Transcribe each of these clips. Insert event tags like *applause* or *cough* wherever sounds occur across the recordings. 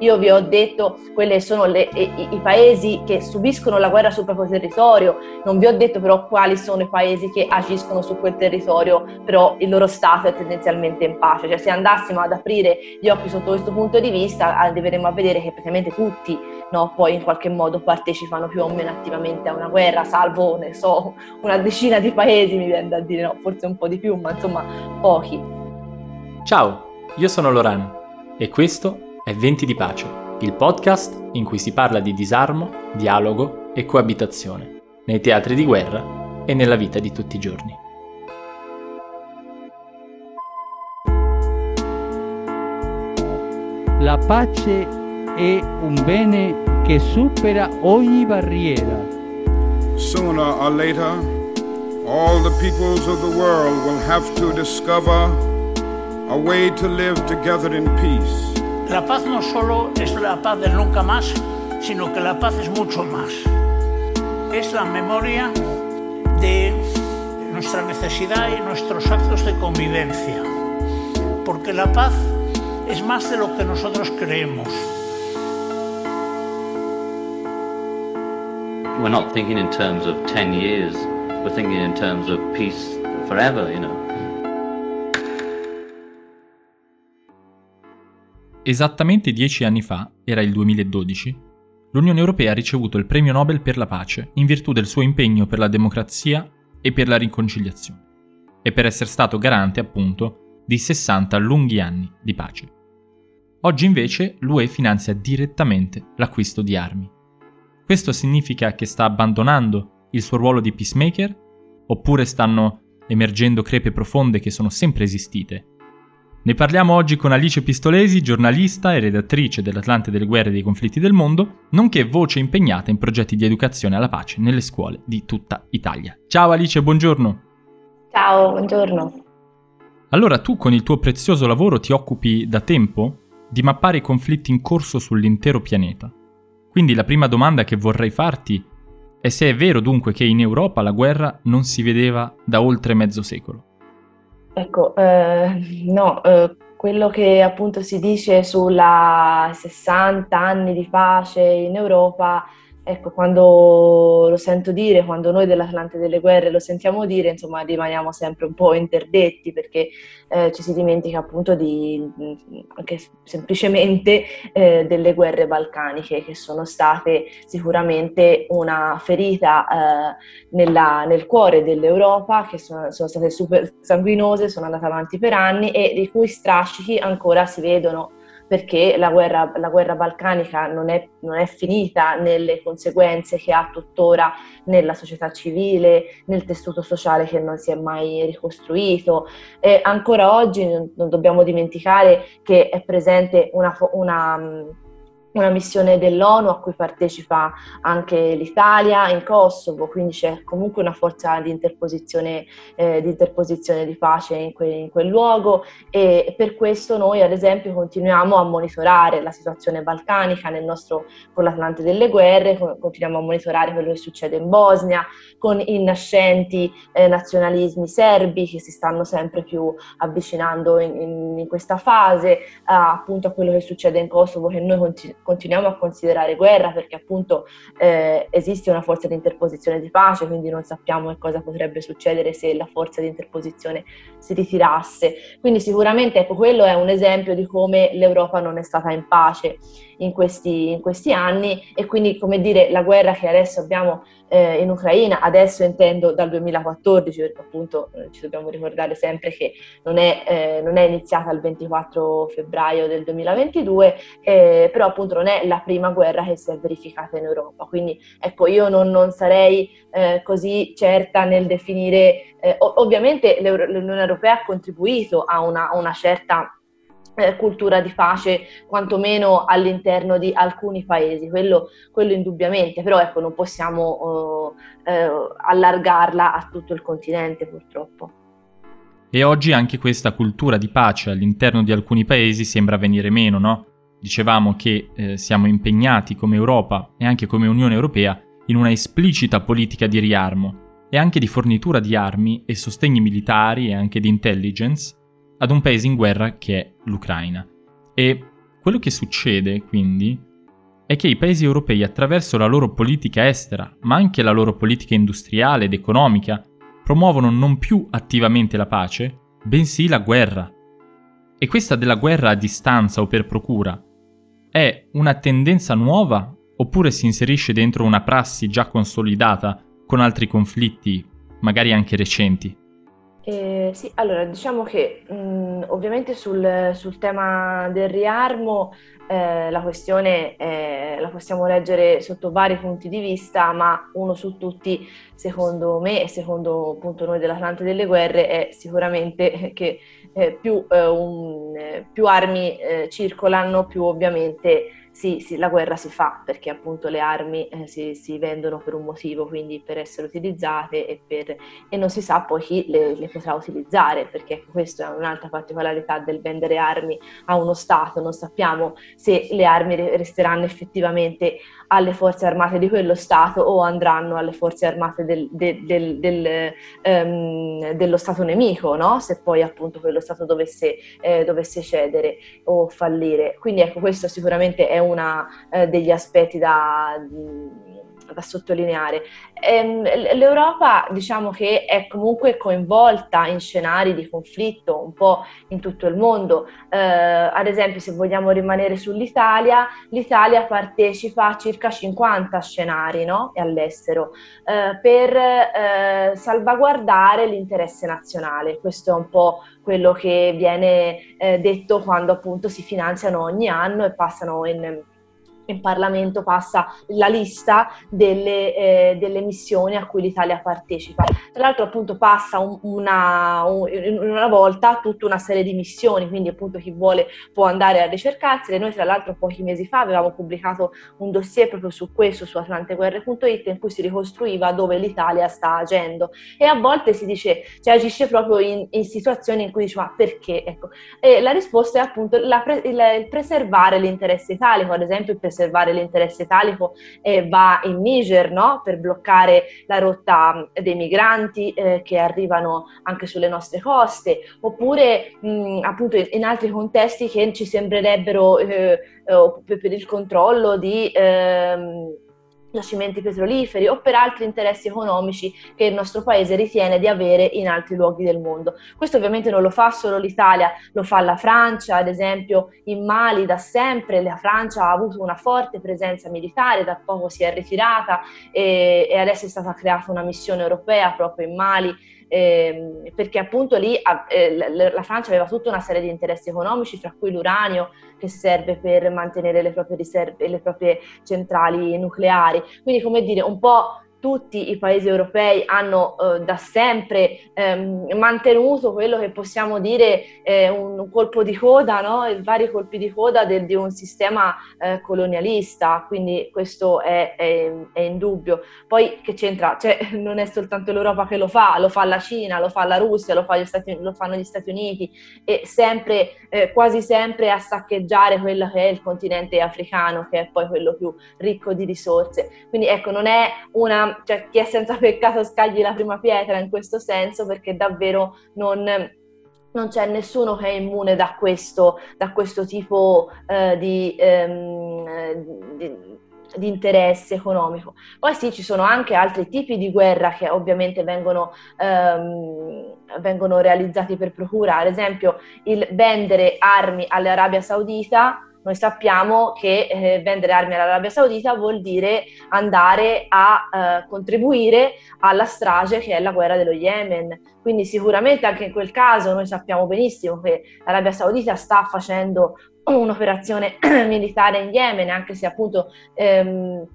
Io vi ho detto quali sono le, i, i, paesi che subiscono la guerra sul proprio territorio, non vi ho detto però quali sono i paesi che agiscono su quel territorio, però il loro stato è tendenzialmente in pace. Cioè se andassimo ad aprire gli occhi sotto questo punto di vista, arriveremo a vedere che praticamente tutti no, poi in qualche modo partecipano più o meno attivamente a una guerra, salvo, ne so, una decina di paesi, mi viene da dire, no, forse un po' di più, ma insomma pochi. Ciao, io sono Loran e questo è Venti di Pace, il podcast in cui si parla di disarmo, dialogo e coabitazione, nei teatri di guerra e nella vita di tutti i giorni. La pace è un bene che supera ogni barriera. Sooner or later, all the peoples of the world will have to discover a way to live together in peace. La paz no solo es la paz del nunca más, sino que la paz es mucho más. Es la memoria de nuestra necesidad y nuestros actos de convivencia. Porque la paz es más de lo que nosotros creemos. We're not thinking in terms of 10 years, we're thinking in terms of peace forever, you know. Esattamente dieci anni fa, era il 2012, l'Unione Europea ha ricevuto il Premio Nobel per la pace in virtù del suo impegno per la democrazia e per la riconciliazione, e per essere stato garante, appunto, di 60 lunghi anni di pace. Oggi invece l'UE finanzia direttamente l'acquisto di armi. Questo significa che sta abbandonando il suo ruolo di peacemaker? Oppure stanno emergendo crepe profonde che sono sempre esistite ne parliamo oggi con Alice Pistolesi, giornalista e redattrice dell'Atlante delle guerre e dei conflitti del mondo, nonché voce impegnata in progetti di educazione alla pace nelle scuole di tutta Italia. Ciao Alice, buongiorno. Ciao, buongiorno. Allora, tu con il tuo prezioso lavoro ti occupi da tempo di mappare i conflitti in corso sull'intero pianeta. Quindi la prima domanda che vorrei farti è se è vero dunque che in Europa la guerra non si vedeva da oltre mezzo secolo. Ecco, eh, no, eh, quello che appunto si dice sulla 60 anni di pace in Europa ecco, quando lo sento dire, quando noi dell'Atlante delle Guerre lo sentiamo dire, insomma, rimaniamo sempre un po' interdetti perché eh, ci si dimentica appunto di anche semplicemente eh, delle guerre balcaniche che sono state sicuramente una ferita eh, nella, nel cuore dell'Europa, che sono, sono state super sanguinose, sono andate avanti per anni e di cui strascichi ancora si vedono perché la guerra, la guerra balcanica non è, non è, finita nelle conseguenze che ha tuttora nella società civile, nel tessuto sociale che non si è mai ricostruito. E ancora oggi non, non dobbiamo dimenticare che è presente una, una una missione dell'ONU a cui partecipa anche l'Italia in Kosovo, quindi c'è comunque una forza di interposizione, eh, di, interposizione di, pace in, que, in, quel luogo e per questo noi ad esempio continuiamo a monitorare la situazione balcanica nel nostro, con l'Atlante delle guerre, continuiamo a monitorare quello che succede in Bosnia, con i nascenti eh, nazionalismi serbi che si stanno sempre più avvicinando in, in, in questa fase, appunto a quello che succede in Kosovo che noi continuiamo continuiamo a considerare guerra perché appunto eh, esiste una forza di interposizione di pace, quindi non sappiamo che cosa potrebbe succedere se la forza di interposizione si ritirasse. Quindi sicuramente ecco, quello è un esempio di come l'Europa non è stata in pace in questi, in questi anni e quindi come dire la guerra che adesso abbiamo eh, in Ucraina, adesso intendo dal 2014 perché appunto eh, ci dobbiamo ricordare sempre che non è, eh, non è, iniziata il 24 febbraio del 2022, eh, però appunto non è la prima guerra che si è verificata in Europa, quindi ecco io non, non sarei eh, così certa nel definire, eh, ovviamente l'Unione Europea ha contribuito a una, a una certa eh, cultura di pace, quantomeno all'interno di alcuni paesi, quello, quello indubbiamente, però ecco, non possiamo uh, uh, allargarla a tutto il continente purtroppo. E oggi anche questa cultura di pace all'interno di alcuni paesi sembra venire meno, no? Dicevamo che eh, siamo impegnati come Europa e anche come Unione Europea in una esplicita politica di riarmo e anche di fornitura di armi e sostegni militari e anche di intelligence ad un paese in guerra che è l'Ucraina. E quello che succede, quindi, è che i paesi europei attraverso la loro politica estera, ma anche la loro politica industriale ed economica, promuovono non più attivamente la pace, bensì la guerra. E questa della guerra a distanza o per procura è una tendenza nuova oppure si inserisce dentro una prassi già consolidata con altri conflitti, magari anche recenti? Eh, sì, allora diciamo che mh, ovviamente sul, sul, tema del riarmo eh, la questione eh, la possiamo leggere sotto vari punti di vista, ma uno su tutti, secondo me e secondo appunto noi dell'Atlante delle Guerre, è sicuramente che eh, più, eh, un, più, armi eh, circolano, più ovviamente sì, sì, la guerra si fa perché appunto le armi eh, si, si, vendono per un motivo, quindi per essere utilizzate e, per, e non si sa poi chi le, le, potrà utilizzare, perché questa è un'altra particolarità del vendere armi a uno Stato, non sappiamo se le armi resteranno effettivamente alle forze armate di quello Stato o andranno alle forze armate del, del, del, um, dello Stato nemico, no? se poi appunto quello Stato dovesse, eh, dovesse, cedere o fallire. Quindi ecco, questo sicuramente è uno eh, degli aspetti da da sottolineare. Ehm, L'Europa diciamo che è comunque coinvolta in scenari di conflitto un po' in tutto il mondo. Eh, ad esempio, se vogliamo rimanere sull'Italia, l'Italia partecipa a circa 50 scenari no? all'estero eh, per eh, salvaguardare l'interesse nazionale. Questo è un po' quello che viene detto quando appunto si finanziano ogni anno e passano in in Parlamento passa la lista delle, eh, delle, missioni a cui l'Italia partecipa. Tra l'altro appunto passa un, una, un, una, volta tutta una serie di missioni, quindi appunto chi vuole può andare a ricercarsele. Noi tra l'altro pochi mesi fa avevamo pubblicato un dossier proprio su questo, su atlanteguerre.it, in cui si ricostruiva dove l'Italia sta agendo e a volte si dice, cioè agisce proprio in, in situazioni in cui dice ma perché? Ecco. E la risposta è appunto la, il, il preservare l'interesse italico, ad esempio il preservare preservare l'interesse italico eh, va in Niger no? per bloccare la rotta dei migranti eh, che arrivano anche sulle nostre coste, oppure mh, appunto in altri contesti che ci sembrerebbero eh, eh per il controllo di... Ehm, giacimenti petroliferi o per altri interessi economici che il nostro paese ritiene di avere in altri luoghi del mondo. Questo ovviamente non lo fa solo l'Italia, lo fa la Francia, ad esempio in Mali da sempre la Francia ha avuto una forte presenza militare, da poco si è ritirata e, e adesso è stata creata una missione europea proprio in Mali eh, perché appunto lì eh, la Francia aveva tutta una serie di interessi economici, fra cui l'uranio che serve per mantenere le proprie riserve, le proprie centrali nucleari. Quindi, come dire, un po' tutti i paesi europei hanno eh, da sempre ehm, mantenuto quello che possiamo dire eh, un colpo di coda, no? vari colpi di coda del, di un sistema eh, colonialista, quindi questo è, è, è, indubbio. Poi che c'entra? Cioè, *laughs* non è soltanto l'Europa che lo fa, lo fa la Cina, lo fa la Russia, lo, fa gli Stati, lo fanno gli Stati Uniti e sempre, eh, quasi sempre a saccheggiare quello che è il continente africano, che è poi quello più ricco di risorse. Quindi ecco, non è una cioè, chi è senza peccato scagli la prima pietra in questo senso perché davvero non, non c'è nessuno che è immune da questo, da questo tipo eh, di, ehm, di, di, interesse economico. Poi sì, ci sono anche altri tipi di guerra che ovviamente vengono, ehm, vengono realizzati per procura, ad esempio il vendere armi all'Arabia Saudita noi sappiamo che eh, vendere armi all'Arabia Saudita vuol dire andare a eh, contribuire alla strage che è la guerra dello Yemen. Quindi sicuramente anche in quel caso noi sappiamo benissimo che l'Arabia Saudita sta facendo un'operazione *clears throat* militare in Yemen, anche se appunto ehm,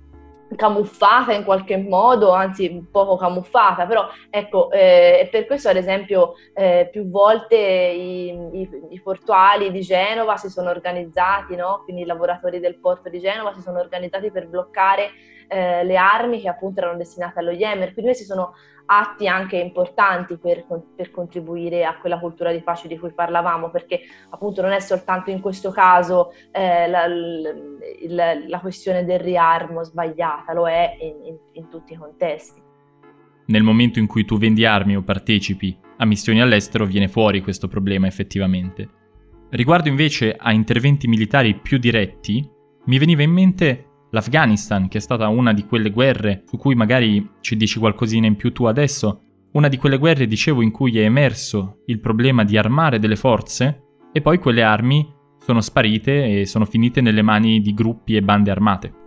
camuffata in qualche modo, anzi poco camuffata, però ecco, eh, per questo ad esempio eh, più volte i, i, i, portuali di Genova si sono organizzati, no? quindi i lavoratori del porto di Genova si sono organizzati per bloccare eh, le armi che appunto erano destinate allo Yemen, quindi questi sono atti anche importanti per, per, contribuire a quella cultura di pace di cui parlavamo, perché appunto non è soltanto in questo caso eh, la, la, la, questione del riarmo sbagliata, lo è in, in, in tutti i contesti. Nel momento in cui tu vendi armi o partecipi a missioni all'estero viene fuori questo problema effettivamente. Riguardo invece a interventi militari più diretti, mi veniva in mente l'Afghanistan, che è stata una di quelle guerre su cui magari ci dici qualcosina in più tu adesso, una di quelle guerre, dicevo, in cui è emerso il problema di armare delle forze e poi quelle armi sono sparite e sono finite nelle mani di gruppi e bande armate.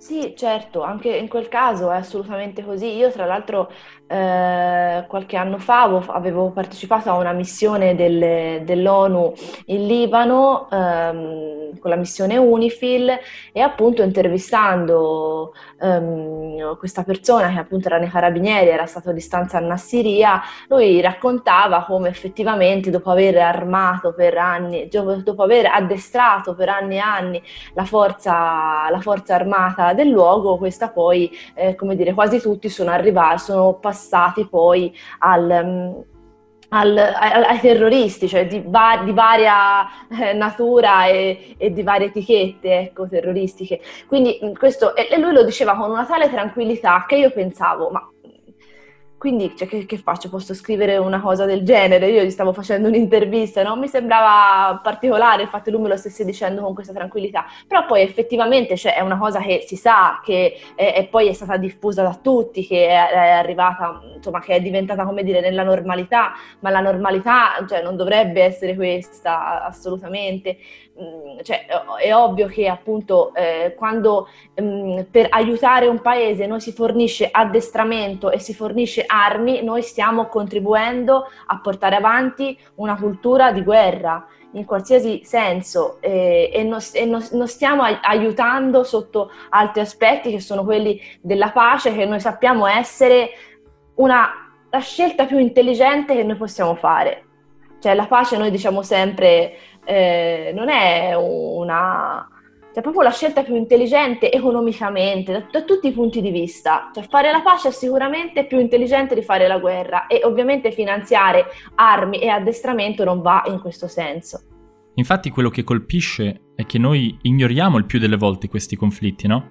Sì, certo, anche in quel caso è assolutamente così. Io, tra l'altro, eh, qualche anno fa avevo partecipato a una missione del, dell'ONU in Libano ehm, con la missione UNIFIL e appunto intervistando ehm, questa persona che appunto era nei carabinieri, era stato di stanza a Nassiria, lui raccontava come effettivamente dopo aver armato per anni, dopo aver addestrato per anni e anni la forza, la forza armata del luogo, questa poi, eh, come dire, quasi tutti sono arrivati, sono passati poi al... Um, al, ai, ai, terroristi, cioè di, va, di varia eh, natura e, e, di varie etichette ecco, terroristiche. Quindi questo, e lui lo diceva con una tale tranquillità che io pensavo, ma quindi cioè, che, che, faccio? Posso scrivere una cosa del genere? Io gli stavo facendo un'intervista, non mi sembrava particolare il fatto che lui me lo stesse dicendo con questa tranquillità, però poi effettivamente cioè, è una cosa che si sa, che è, è poi è stata diffusa da tutti, che è, è, arrivata, insomma, che è diventata, come dire, nella normalità, ma la normalità cioè, non dovrebbe essere questa assolutamente. Mm, cioè, è ovvio che appunto eh, quando mh, mm, per aiutare un paese noi si fornisce addestramento e si fornisce armi, noi stiamo contribuendo a portare avanti una cultura di guerra in qualsiasi senso eh, e, non, e non, non stiamo aiutando sotto altri aspetti che sono quelli della pace che noi sappiamo essere una, la scelta più intelligente che noi possiamo fare. Cioè la pace noi diciamo sempre eh, non è una... Cioè, proprio la scelta più intelligente economicamente, da, da, tutti i punti di vista. Cioè, fare la pace è sicuramente più intelligente di fare la guerra e ovviamente finanziare armi e addestramento non va in questo senso. Infatti quello che colpisce è che noi ignoriamo il più delle volte questi conflitti, no?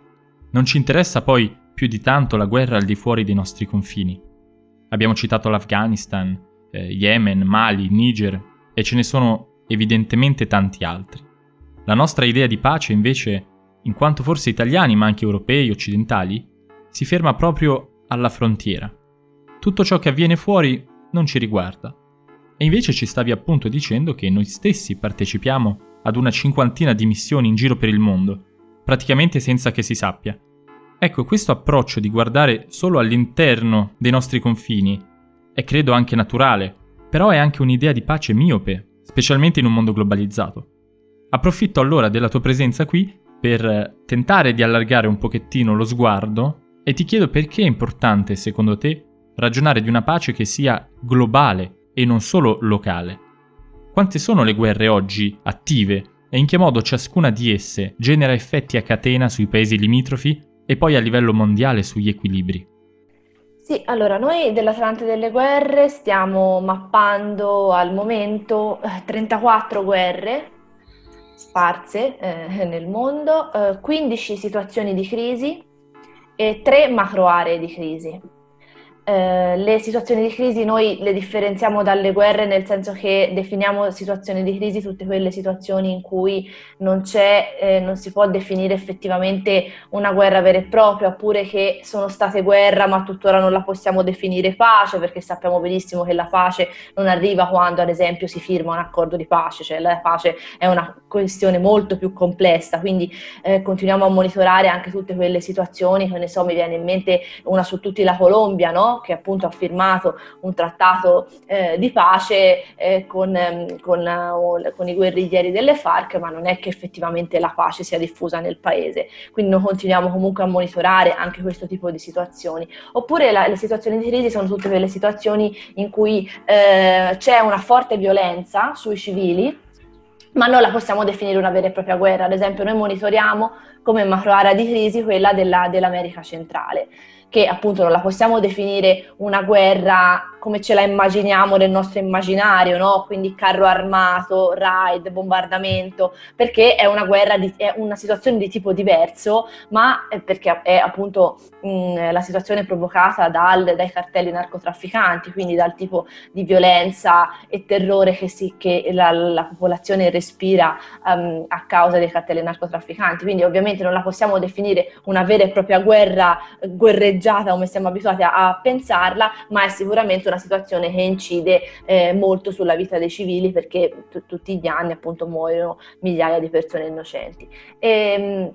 Non ci interessa poi più di tanto la guerra al di fuori dei nostri confini. Abbiamo citato l'Afghanistan, eh, Yemen, Mali, Niger e ce ne sono evidentemente tanti altri. La nostra idea di pace, invece, in quanto forse italiani, ma anche europei, occidentali, si ferma proprio alla frontiera. Tutto ciò che avviene fuori non ci riguarda. E invece ci stavi appunto dicendo che noi stessi partecipiamo ad una cinquantina di missioni in giro per il mondo, praticamente senza che si sappia. Ecco, questo approccio di guardare solo all'interno dei nostri confini è credo anche naturale, però è anche un'idea di pace miope, specialmente in un mondo globalizzato. Approfitto allora della tua presenza qui per tentare di allargare un pochettino lo sguardo e ti chiedo perché è importante, secondo te, ragionare di una pace che sia globale e non solo locale. Quante sono le guerre oggi attive e in che modo ciascuna di esse genera effetti a catena sui paesi limitrofi e poi a livello mondiale sugli equilibri? Sì, allora noi dell'Atlante delle Guerre stiamo mappando al momento 34 eh, guerre sparse eh, nel mondo, eh, 15 situazioni di crisi e 3 macro aree di crisi. Eh, le situazioni di crisi noi le differenziamo dalle guerre nel senso che definiamo situazioni di crisi tutte quelle situazioni in cui non c'è, eh, non si può definire effettivamente una guerra vera e propria, oppure che sono state guerra ma tuttora non la possiamo definire pace, perché sappiamo benissimo che la pace non arriva quando ad esempio si firma un accordo di pace, cioè la pace è una questione molto più complessa, quindi eh, continuiamo a monitorare anche tutte quelle situazioni, che ne so, mi viene in mente una su tutti la Colombia, no? Che appunto ha firmato un trattato eh, di pace eh, con, ehm, con, uh, con, i guerriglieri delle FARC, ma non è che effettivamente la pace sia diffusa nel paese. Quindi noi continuiamo comunque a monitorare anche questo tipo di situazioni. Oppure la, le situazioni di crisi sono tutte quelle situazioni in cui eh, c'è una forte violenza sui civili ma non la possiamo definire una vera e propria guerra. Ad esempio, noi monitoriamo come macro area di crisi quella della, dell'America centrale che appunto non la possiamo definire una guerra come ce la immaginiamo nel nostro immaginario, no? quindi carro armato, raid, bombardamento, perché è una guerra, di, è una situazione di tipo diverso, ma perché è appunto mh, la situazione provocata dal, dai cartelli narcotrafficanti, quindi dal tipo di violenza e terrore che, si, che la, la, popolazione respira um, a causa dei cartelli narcotrafficanti. Quindi ovviamente non la possiamo definire una vera e propria guerra guerreggiata come siamo abituati a, a pensarla, ma è sicuramente una situazione che incide eh, molto sulla vita dei civili perché t- tutti gli anni appunto muoiono migliaia di persone innocenti. E, ehm,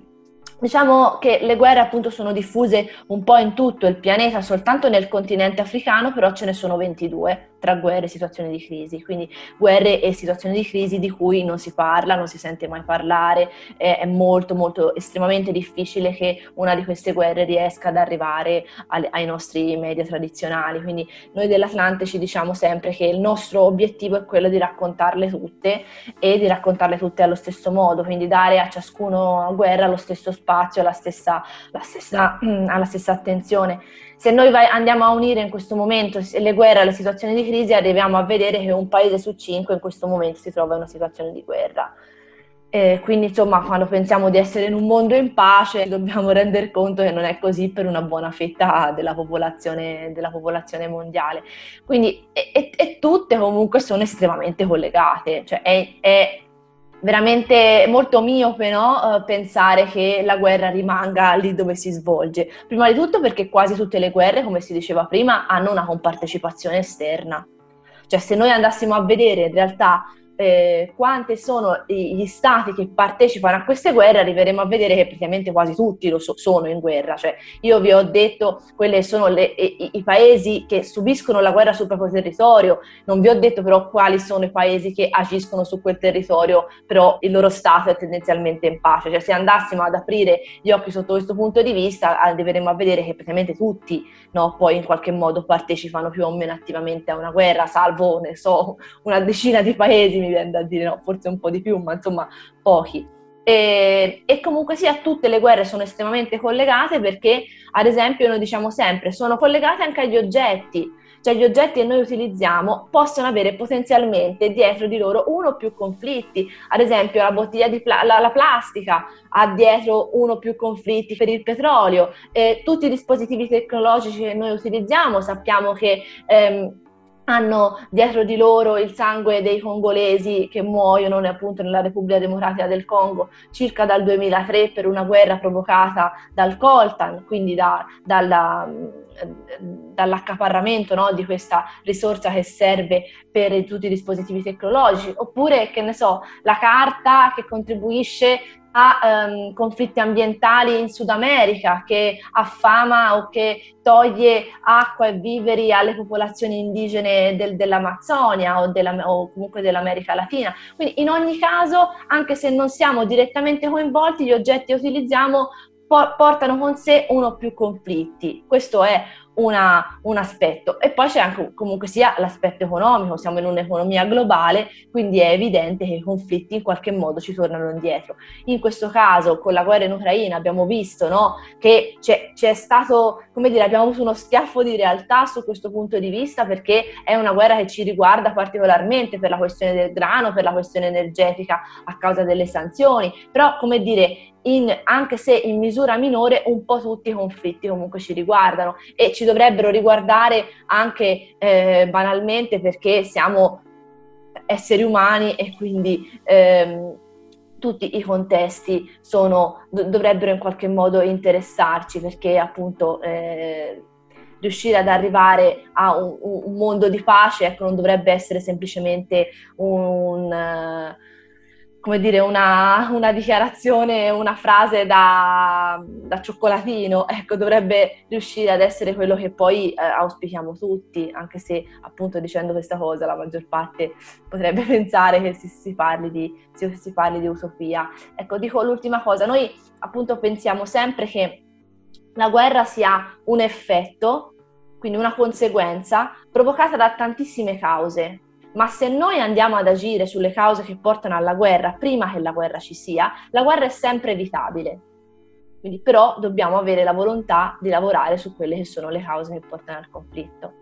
Diciamo che le guerre appunto sono diffuse un po' in tutto il pianeta, soltanto nel continente africano, però ce ne sono 22 tra guerre e situazioni di crisi, quindi guerre e situazioni di crisi di cui non si parla, non si sente mai parlare, eh, è molto molto estremamente difficile che una di queste guerre riesca ad arrivare alle, ai nostri media tradizionali, quindi noi dell'Atlante ci diciamo sempre che il nostro obiettivo è quello di raccontarle tutte e di raccontarle tutte allo stesso modo, quindi dare a ciascuno a guerra lo stesso spazio, la stessa, la stessa, *clears throat* alla stessa attenzione se noi vai, andiamo a unire in questo momento le guerre alle situazioni di crisi, arriviamo a vedere che un paese su cinque in questo momento si trova in una situazione di guerra. Eh, quindi insomma quando pensiamo di essere in un mondo in pace dobbiamo rendere conto che non è così per una buona fetta della popolazione, della popolazione mondiale. Quindi e, e, e, tutte comunque sono estremamente collegate, cioè è, è veramente molto miope no? uh, pensare che la guerra rimanga lì dove si svolge. Prima di tutto perché quasi tutte le guerre, come si diceva prima, hanno una compartecipazione esterna. Cioè se noi andassimo a vedere in realtà eh, quanti sono gli stati che partecipano a queste guerre, arriveremo a vedere che praticamente quasi tutti lo so, sono in guerra. Cioè, io vi ho detto quali sono le, i, i, paesi che subiscono la guerra sul proprio territorio, non vi ho detto però quali sono i paesi che agiscono su quel territorio, però il loro stato è tendenzialmente in pace. Cioè, se andassimo ad aprire gli occhi sotto questo punto di vista, arriveremo a vedere che praticamente tutti no, poi in qualche modo partecipano più o meno attivamente a una guerra, salvo, ne so, una decina di paesi mi viene da dire no, forse un po' di più, ma insomma pochi. E, e, comunque sia tutte le guerre sono estremamente collegate perché, ad esempio, noi diciamo sempre, sono collegate anche agli oggetti, cioè gli oggetti che noi utilizziamo possono avere potenzialmente dietro di loro uno o più conflitti, ad esempio la bottiglia di pla- la, la, plastica ha dietro uno o più conflitti per il petrolio, eh, tutti i dispositivi tecnologici che noi utilizziamo sappiamo che ehm, hanno dietro di loro il sangue dei congolesi che muoiono appunto nella Repubblica Democratica del Congo circa dal 2003 per una guerra provocata dal coltan, quindi da, dalla, dall'accaparramento no, di questa risorsa che serve per tutti i dispositivi tecnologici, oppure che ne so, la carta che contribuisce a um, conflitti ambientali in Sud America, che affama o che toglie acqua e viveri alle popolazioni indigene del, dell'Amazzonia o, della, o, comunque dell'America Latina. Quindi in ogni caso, anche se non siamo direttamente coinvolti, gli oggetti che utilizziamo portano con sé uno o più conflitti. Questo è una, un aspetto. E poi c'è anche comunque sia l'aspetto economico, siamo in un'economia globale, quindi è evidente che i conflitti in qualche modo ci tornano indietro. In questo caso, con la guerra in Ucraina, abbiamo visto no, che c'è, c'è, stato, come dire, abbiamo avuto uno schiaffo di realtà su questo punto di vista perché è una guerra che ci riguarda particolarmente per la questione del grano, per la questione energetica a causa delle sanzioni, però come dire, in, anche se in misura minore, un po' tutti i conflitti comunque ci riguardano e ci dovrebbero riguardare anche eh, banalmente perché siamo esseri umani e quindi ehm, tutti i contesti sono, dovrebbero in qualche modo interessarci perché appunto eh, riuscire ad arrivare a un, un, mondo di pace ecco, non dovrebbe essere semplicemente un... Uh, come dire, una, una, dichiarazione, una frase da, da, cioccolatino, ecco, dovrebbe riuscire ad essere quello che poi eh, auspichiamo tutti, anche se appunto dicendo questa cosa la maggior parte potrebbe *laughs* pensare che si, si, parli, di, si, si parli di utopia. Ecco, dico l'ultima cosa, noi appunto pensiamo sempre che la guerra sia un effetto, quindi una conseguenza provocata da tantissime cause, ma se noi andiamo ad agire sulle cause che portano alla guerra prima che la guerra ci sia, la guerra è sempre evitabile. Quindi però dobbiamo avere la volontà di lavorare su quelle che sono le cause che portano al conflitto.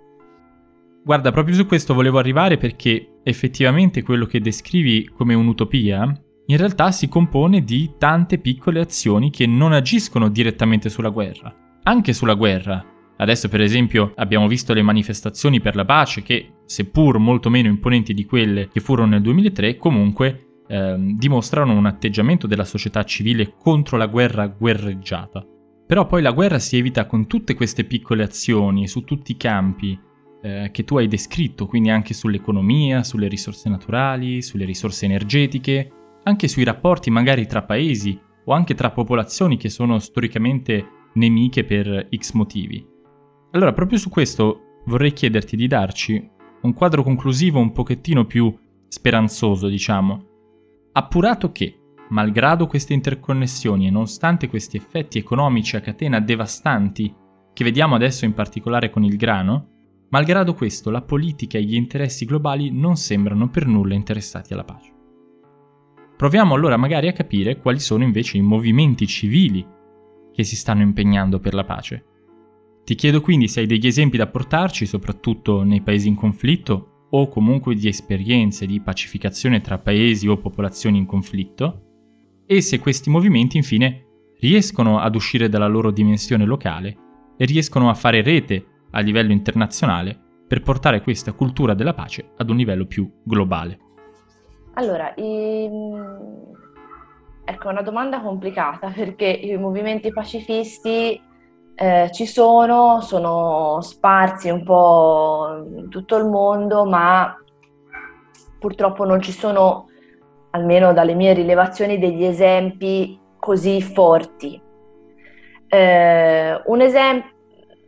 Guarda, proprio su questo volevo arrivare perché effettivamente quello che descrivi come un'utopia in realtà si compone di tante piccole azioni che non agiscono direttamente sulla guerra. Anche sulla guerra. Adesso per esempio abbiamo visto le manifestazioni per la pace che, seppur molto meno imponenti di quelle che furono nel 2003, comunque ehm, dimostrano un atteggiamento della società civile contro la guerra guerreggiata. Però poi la guerra si evita con tutte queste piccole azioni su tutti i campi eh, che tu hai descritto, quindi anche sull'economia, sulle risorse naturali, sulle risorse energetiche, anche sui rapporti magari tra paesi o anche tra popolazioni che sono storicamente nemiche per X motivi. Allora, proprio su questo vorrei chiederti di darci un quadro conclusivo un pochettino più speranzoso, diciamo. Appurato che, malgrado queste interconnessioni e nonostante questi effetti economici a catena devastanti che vediamo adesso in particolare con il grano, malgrado questo la politica e gli interessi globali non sembrano per nulla interessati alla pace. Proviamo allora magari a capire quali sono invece i movimenti civili che si stanno impegnando per la pace. Ti chiedo quindi se hai degli esempi da portarci, soprattutto nei paesi in conflitto, o comunque di esperienze di pacificazione tra paesi o popolazioni in conflitto, e se questi movimenti infine riescono ad uscire dalla loro dimensione locale e riescono a fare rete a livello internazionale per portare questa cultura della pace ad un livello più globale. Allora, i... ecco, è una domanda complicata perché i movimenti pacifisti eh, ci sono, sono sparsi un po' in tutto il mondo, ma purtroppo non ci sono, almeno dalle mie rilevazioni, degli esempi così forti. Eh, un, esem-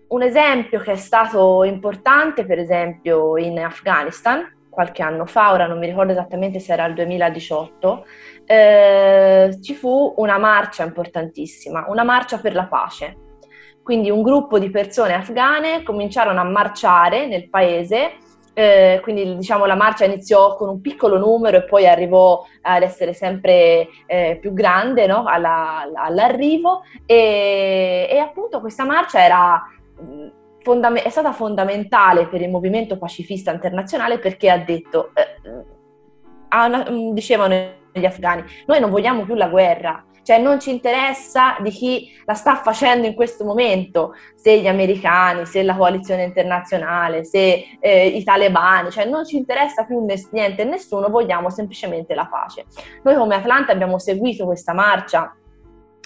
un esempio che è stato importante, per esempio, in Afghanistan, qualche anno fa, ora non mi ricordo esattamente se era il 2018, eh, ci fu una marcia importantissima, una marcia per la pace. Quindi un gruppo di persone afghane cominciarono a marciare nel paese, eh, quindi diciamo la marcia iniziò con un piccolo numero e poi arrivò ad essere sempre eh, più grande no? Alla, all'arrivo e, e appunto questa marcia era fondam- è stata fondamentale per il movimento pacifista internazionale perché ha detto, eh, una, mm, dicevano gli afghani, noi non vogliamo più la guerra, cioè non ci interessa di chi la sta facendo in questo momento, se gli americani, se la coalizione internazionale, se eh, i talebani, cioè non ci interessa più niente e nessuno, vogliamo semplicemente la pace. Noi come Atlanta abbiamo seguito questa marcia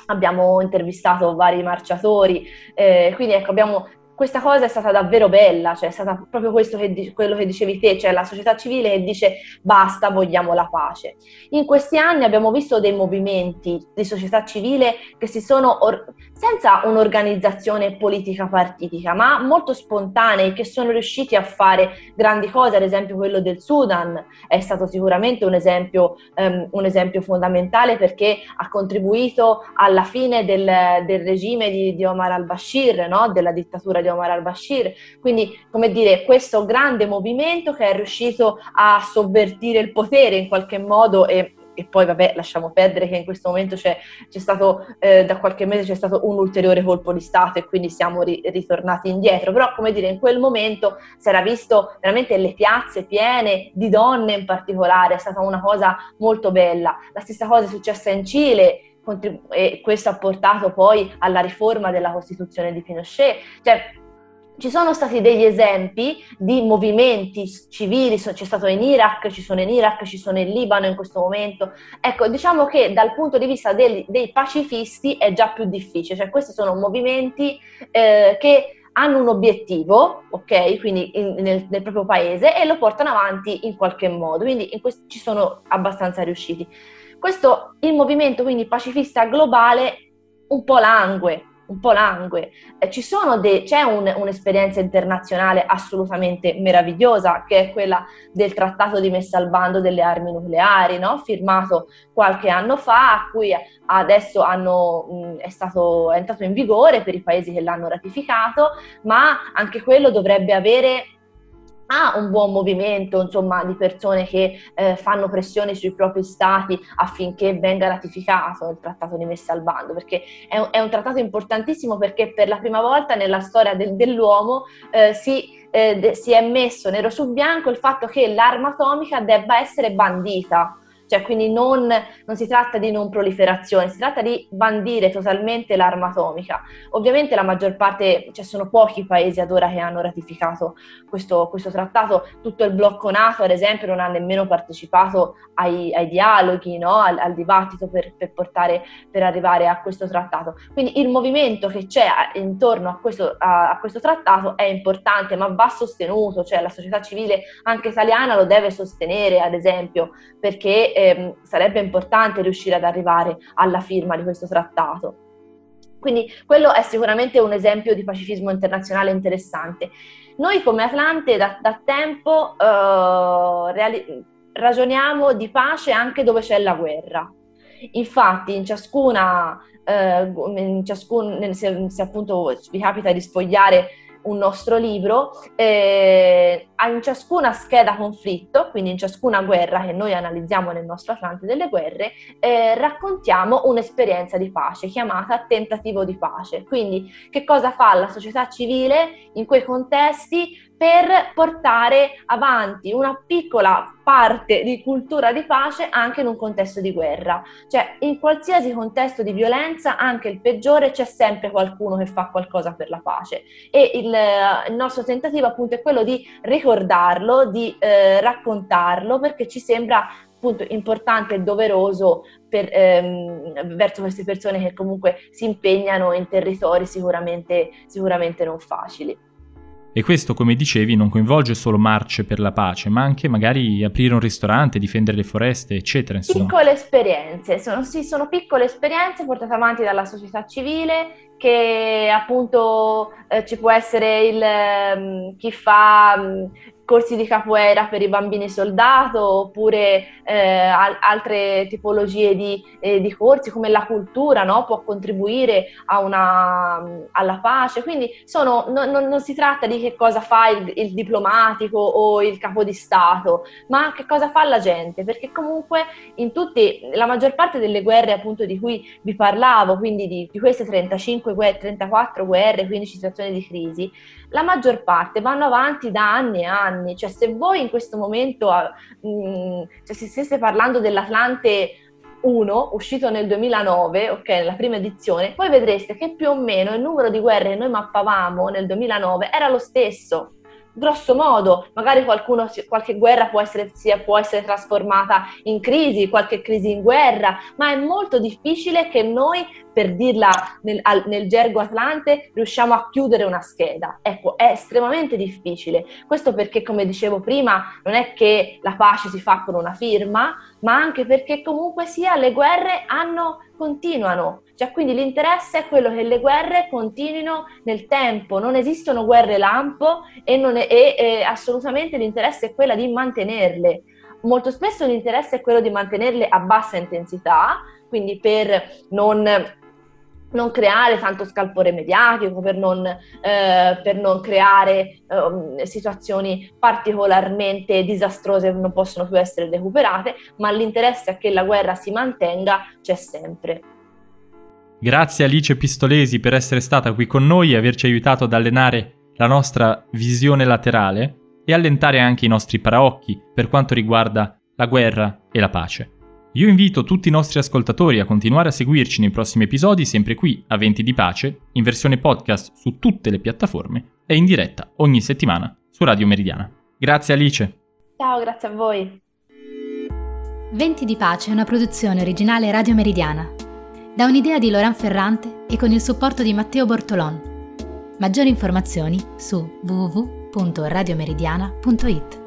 abbiamo intervistato vari marciatori, eh, quindi ecco, abbiamo questa cosa è stata davvero bella, cioè è stata proprio che, quello che dicevi te, cioè la società civile che dice basta, vogliamo la pace. In questi anni abbiamo visto dei movimenti di società civile che si sono, or- senza un'organizzazione politica partitica, ma molto spontanei, che sono riusciti a fare grandi cose, ad esempio quello del Sudan è stato sicuramente un esempio, um, un esempio fondamentale perché ha contribuito alla fine del, del regime di, di Omar al-Bashir, no? della dittatura di Omar al-Bashir. Quindi, come dire, questo grande movimento che è riuscito a sovvertire il potere in qualche modo e e poi vabbè lasciamo perdere che in questo momento c'è, c'è stato eh, da qualche mese c'è stato un ulteriore colpo di Stato e quindi siamo ri- ritornati indietro, però come dire in quel momento si era visto veramente le piazze piene di donne in particolare, è stata una cosa molto bella. La stessa cosa è successa in Cile, e questo ha portato poi alla riforma della Costituzione di Pinochet. Cioè, ci sono stati degli esempi di movimenti civili, c'è stato in Iraq, ci sono in Iraq, ci sono in Libano in questo momento. Ecco, diciamo che dal punto di vista dei, dei pacifisti è già più difficile, cioè questi sono movimenti eh, che hanno un obiettivo, ok, quindi in, nel, nel, proprio paese e lo portano avanti in qualche modo, quindi in questo ci sono abbastanza riusciti. Questo, il movimento quindi pacifista globale un po' langue, un po' langue. Eh, de- c'è un, un'esperienza internazionale assolutamente meravigliosa, che è quella del trattato di messa al bando delle armi nucleari, no? firmato qualche anno fa, a cui adesso hanno, mh, è, stato, è entrato in vigore per i paesi che l'hanno ratificato, ma anche quello dovrebbe avere ha un buon movimento insomma, di persone che eh, fanno pressioni sui propri stati affinché venga ratificato il trattato di messa al bando, perché è un, è un trattato importantissimo perché per la prima volta nella storia del, dell'uomo eh, si eh, si è messo nero su bianco il fatto che l'arma atomica debba essere bandita cioè quindi non, non, si tratta di non proliferazione, si tratta di bandire totalmente l'arma atomica. Ovviamente la maggior parte, cioè sono pochi paesi ad ora che hanno ratificato questo, questo trattato, tutto il blocco NATO ad esempio non ha nemmeno partecipato ai, ai dialoghi, no? al, al, dibattito per, per, portare, per arrivare a questo trattato. Quindi il movimento che c'è intorno a questo, a, a questo trattato è importante, ma va sostenuto, cioè la società civile anche italiana lo deve sostenere ad esempio, perché eh, sarebbe importante riuscire ad arrivare alla firma di questo trattato. Quindi quello è sicuramente un esempio di pacifismo internazionale interessante. Noi come Atlante da, da tempo uh, reali- ragioniamo di pace anche dove c'è la guerra. Infatti in ciascuna, uh, in ciascun, se, se appunto vi capita di sfogliare un nostro libro, eh, in ciascuna scheda conflitto, quindi in ciascuna guerra che noi analizziamo nel nostro Atlante delle guerre, eh, raccontiamo un'esperienza di pace chiamata tentativo di pace. Quindi che cosa fa la società civile in quei contesti per portare avanti una piccola parte di cultura di pace anche in un contesto di guerra. Cioè, in qualsiasi contesto di violenza, anche il peggiore, c'è sempre qualcuno che fa qualcosa per la pace. E il, il nostro tentativo appunto è quello di ricordarlo, di eh, raccontarlo, perché ci sembra appunto importante e doveroso per, ehm, verso queste persone che comunque si impegnano in territori sicuramente, sicuramente non facili. E questo, come dicevi, non coinvolge solo marce per la pace, ma anche magari aprire un ristorante, difendere le foreste, eccetera. Insomma. Piccole esperienze, sono, sì, sono piccole esperienze portate avanti dalla società civile che appunto eh, ci può essere il, um, chi fa um, corsi di capoeira per i bambini soldato oppure eh, al- altre tipologie di, eh, di, corsi come la cultura no? può contribuire una, alla pace. Quindi sono, no, no, non si tratta di che cosa fa il, il, diplomatico o il capo di Stato, ma che cosa fa la gente, perché comunque in tutti, la maggior parte delle guerre appunto di cui vi parlavo, quindi di, di queste 35 guerre, 34 guerre, 15 situazioni di crisi, la maggior parte vanno avanti da anni e anni, cioè se voi in questo momento, mh, mm, cioè se stesse parlando dell'Atlante 1, uscito nel 2009, ok, nella prima edizione, poi vedreste che più o meno il numero di guerre che noi mappavamo nel 2009 era lo stesso grosso modo, magari qualcuno, qualche guerra può essere, può essere, trasformata in crisi, qualche crisi in guerra, ma è molto difficile che noi, per dirla nel, nel gergo atlante, riusciamo a chiudere una scheda. Ecco, è estremamente difficile. Questo perché, come dicevo prima, non è che la pace si fa con una firma, ma anche perché comunque sia le guerre hanno, continuano. Cioè, quindi l'interesse è quello che le guerre continuino nel tempo, non esistono guerre lampo e, è, e, e assolutamente l'interesse è quello di mantenerle. Molto spesso l'interesse è quello di mantenerle a bassa intensità, quindi per non non creare tanto scalpore mediatico, per non, eh, per non creare eh, situazioni particolarmente disastrose che non possono più essere recuperate, ma l'interesse a che la guerra si mantenga c'è sempre. Grazie Alice Pistolesi per essere stata qui con noi e averci aiutato ad allenare la nostra visione laterale e allentare anche i nostri paraocchi per quanto riguarda la guerra e la pace. Io invito tutti i nostri ascoltatori a continuare a seguirci nei prossimi episodi sempre qui a Venti di Pace, in versione podcast su tutte le piattaforme e in diretta ogni settimana su Radio Meridiana. Grazie Alice. Ciao, grazie a voi. Venti di Pace è una produzione originale Radio Meridiana, da un'idea di Laurent Ferrante e con il supporto di Matteo Bortolon. Maggiori informazioni su www.radiomeridiana.it.